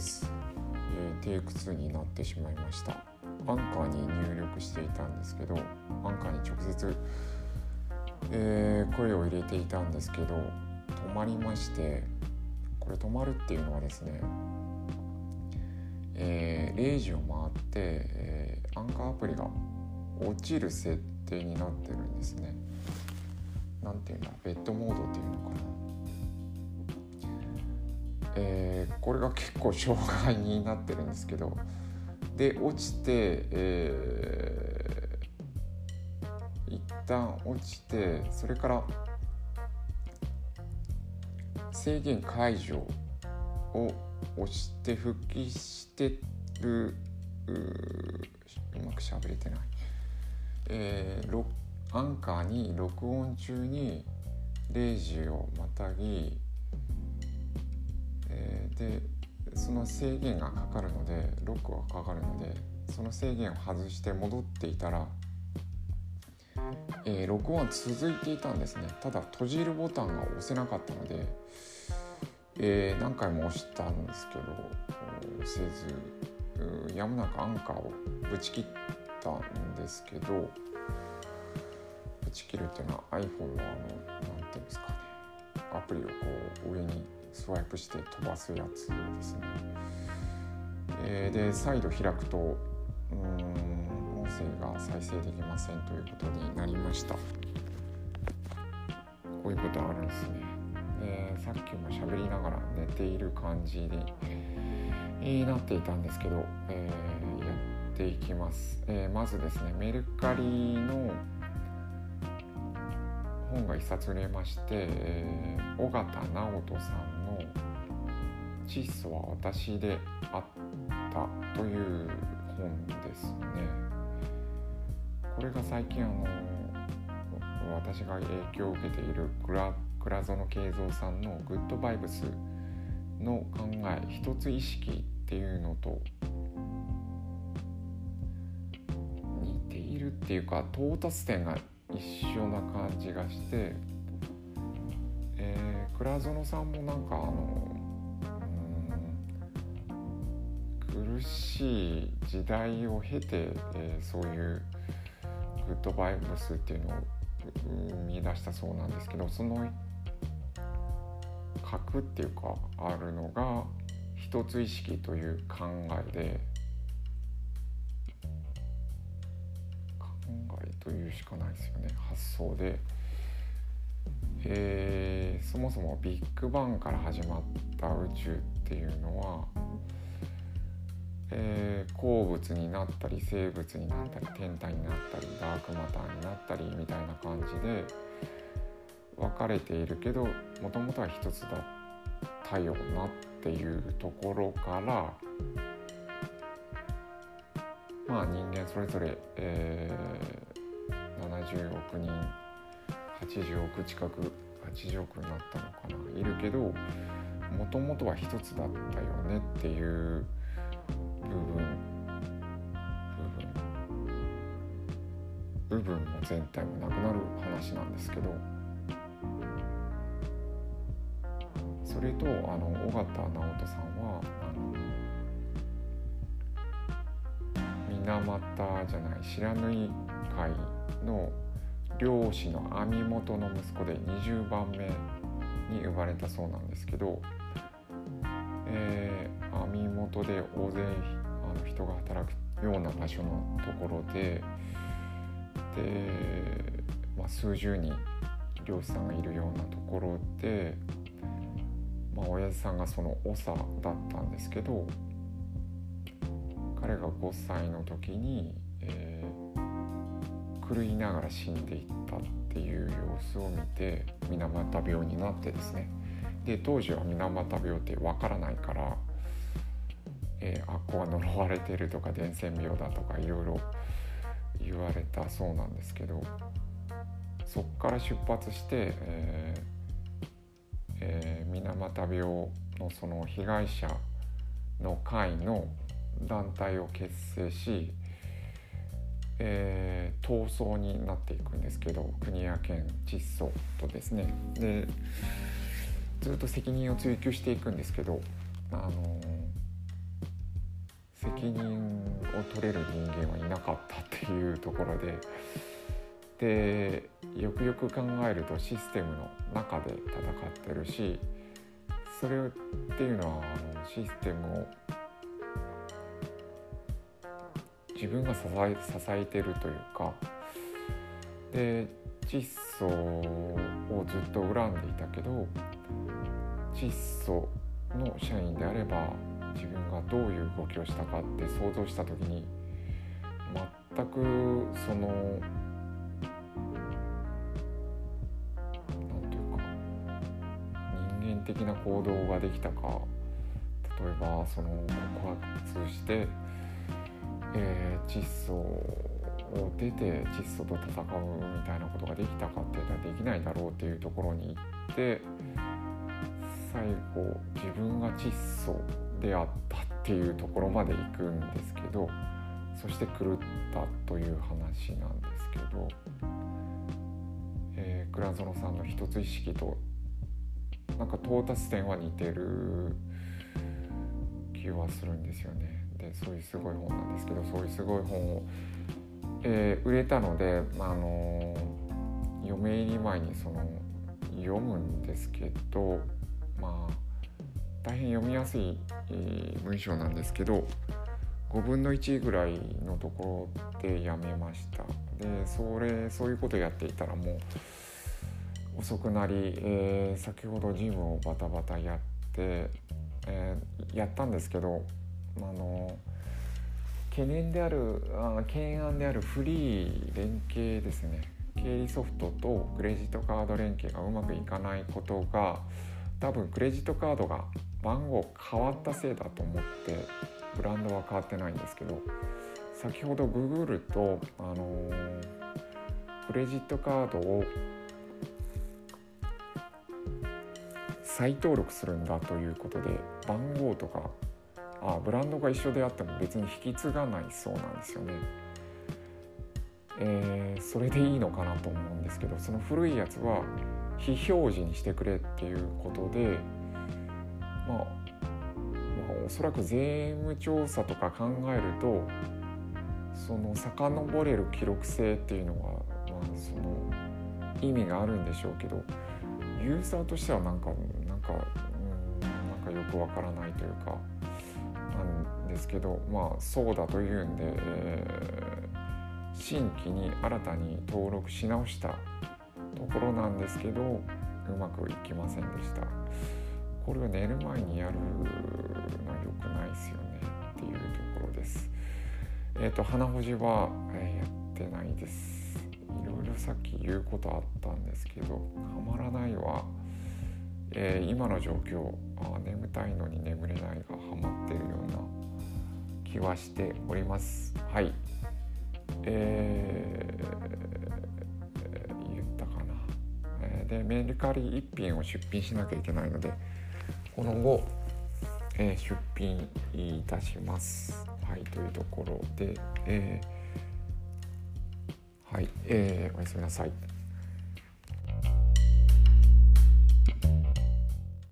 です、えー、テイク2になってしまいましたアンカーに入力していたんですけどアンカーに直接、えー、声を入れていたんですけど止まりましてこれ止まるっていうのはですね、えー、0時を回って、え、アンカーアプリが落ちる設定になってるんですね。なんていうんだベッドモードっていうのかな？えー、これが結構障害になってるんですけどで落ちて、えー、一旦落ちてそれから制限解除を押して復帰してるうまくしゃべれてない、えー、アンカーに録音中に0時をまたぎ、でその制限がかかるのでロックがかかるのでその制限を外して戻っていたら、えー、録音は続いていたんですね。ただ閉じるボタンが押せなかったので、えー、何回も押したんですけど押せずやむなくアンカーをぶち切ったんですけどぶち切るっていうのは iPhone のあの何て言うんですかねアプリをこう上にスワイプして飛ばすやつですね。えー、で再度開くとうん音声が再生できませんということになりました。こういうことあるんですね。でさっきも喋りながら寝ている感じに、えー、なっていたんですけど、えー、やっていきます。えー、まずですねメルカリの本が一冊売れまして、えー、尾形直人さんの「窒素は私であった」という本ですね。これが最近あの私が影響を受けている倉倉園慶三さんの「グッドバイブス」の考え一つ意識っていうのと似ているっていうか到達点が一緒な感じがして、えー、倉園さんもなんかあの苦しい時代を経て、えー、そういうグッドバイブスっていうのを生み出したそうなんですけどその核っていうかあるのが一つ意識という考えで考えというしかないですよね発想で、えー、そもそもビッグバンから始まった宇宙っていうのは、えー、鉱物になったり生物になったり天体になったりダークマターになったりみたいな感じで分かれているけどもともとは一つだったよなっていうところからまあ人間それぞれ、えー、70億人80億近く80億になったのかな。いるけどもともとは一つだったよねっていう部分部分部分も全体もなくなる話なんですけど。それとあの尾形直人さんは水俣じゃない白縫会の漁師の網元の息子で20番目に生まれたそうなんですけど、えー、網元で大勢あの人が働くような場所のところでで、まあ、数十人漁師さんがいるようなところで、まあ、親父さんがその長だったんですけど彼が5歳の時に、えー狂いながら死んでいったっていう様子を見て水俣病になってですね。で当時は水俣病ってわからないから、えー、あっこは呪われてるとか伝染病だとかいろいろ言われたそうなんですけどそっから出発して、えーえー、水俣病のその被害者の会の団体を結成しえー、闘争になっていくんですけど国や県窒素とですね。でずっと責任を追及していくんですけど、あの責任を取れる人間はいなかったっていうところででよくよく考えるとシステムの中で戦ってるしそれっていうのはあのシステムを自分が支え支えてるというか。で窒素をずっと恨んでいたけど窒素の社員であれば自分がどういう動きをしたかって想像した時に全くその何ていうか人間的な行動ができたか例えばその告発して、えー、窒素を出て窒素と戦うみたいなことができたかって言ったらできないだろうっていうところに行って最後自分が窒素であったっていうところまで行くんですけどそして狂ったという話なんですけど、えー、倉園さんの一つ意識となんか到達点は似てる気はするんですよね。でそういうすごい本なんですけどそういうすごい本を、えー、売れたので、まあ、あの嫁入り前にその読むんですけどまあ大変読みやすい、えー、文章なんですけど5分の1ぐらいのところでやめました。でそれそういうことやっていたらもう遅くなり、えー、先ほどジムをバタバタやって、えー、やったんですけどあの懸念であるあ懸案であるフリー連携ですね。経理ソフトとクレジットカード連携がうまくいかないことが多分クレジットカードが番号変わったせいだと思ってブランドは変わってないんですけど先ほどググると、あのー、クレジットカードを再登録するんだということで番号とかあブランドが一緒であっても別に引き継がないそうなんですよね。えー、それでいいのかなと思うんですけどその古いやつは非表示にしてくれっていうことでまあ、まあ、おそらく税務調査とか考えるとその遡れる記録性っていうのは、まあ、その意味があるんでしょうけどユーザーとしてはなんかなんかうんなんかよくわからないというかですけどまあそうだというんで、えー、新規に新たに登録し直したところなんですけどうまくいきませんでした。これを寝る前にやるのは良くないですよねっていうところです。えっ、ー、と鼻ほじは、え、やってないです。いろいろさっき言うことあったんですけどはまらないは、えー、今の状況あ眠たいのに眠れないがハマってるような気はしております。はい。えー、言ったかな。えでメルカリ1品を出品しなきゃいけないのでこの後、えー、出品いたします。はい、というところで、えー、はい、えー、おやすみなさい。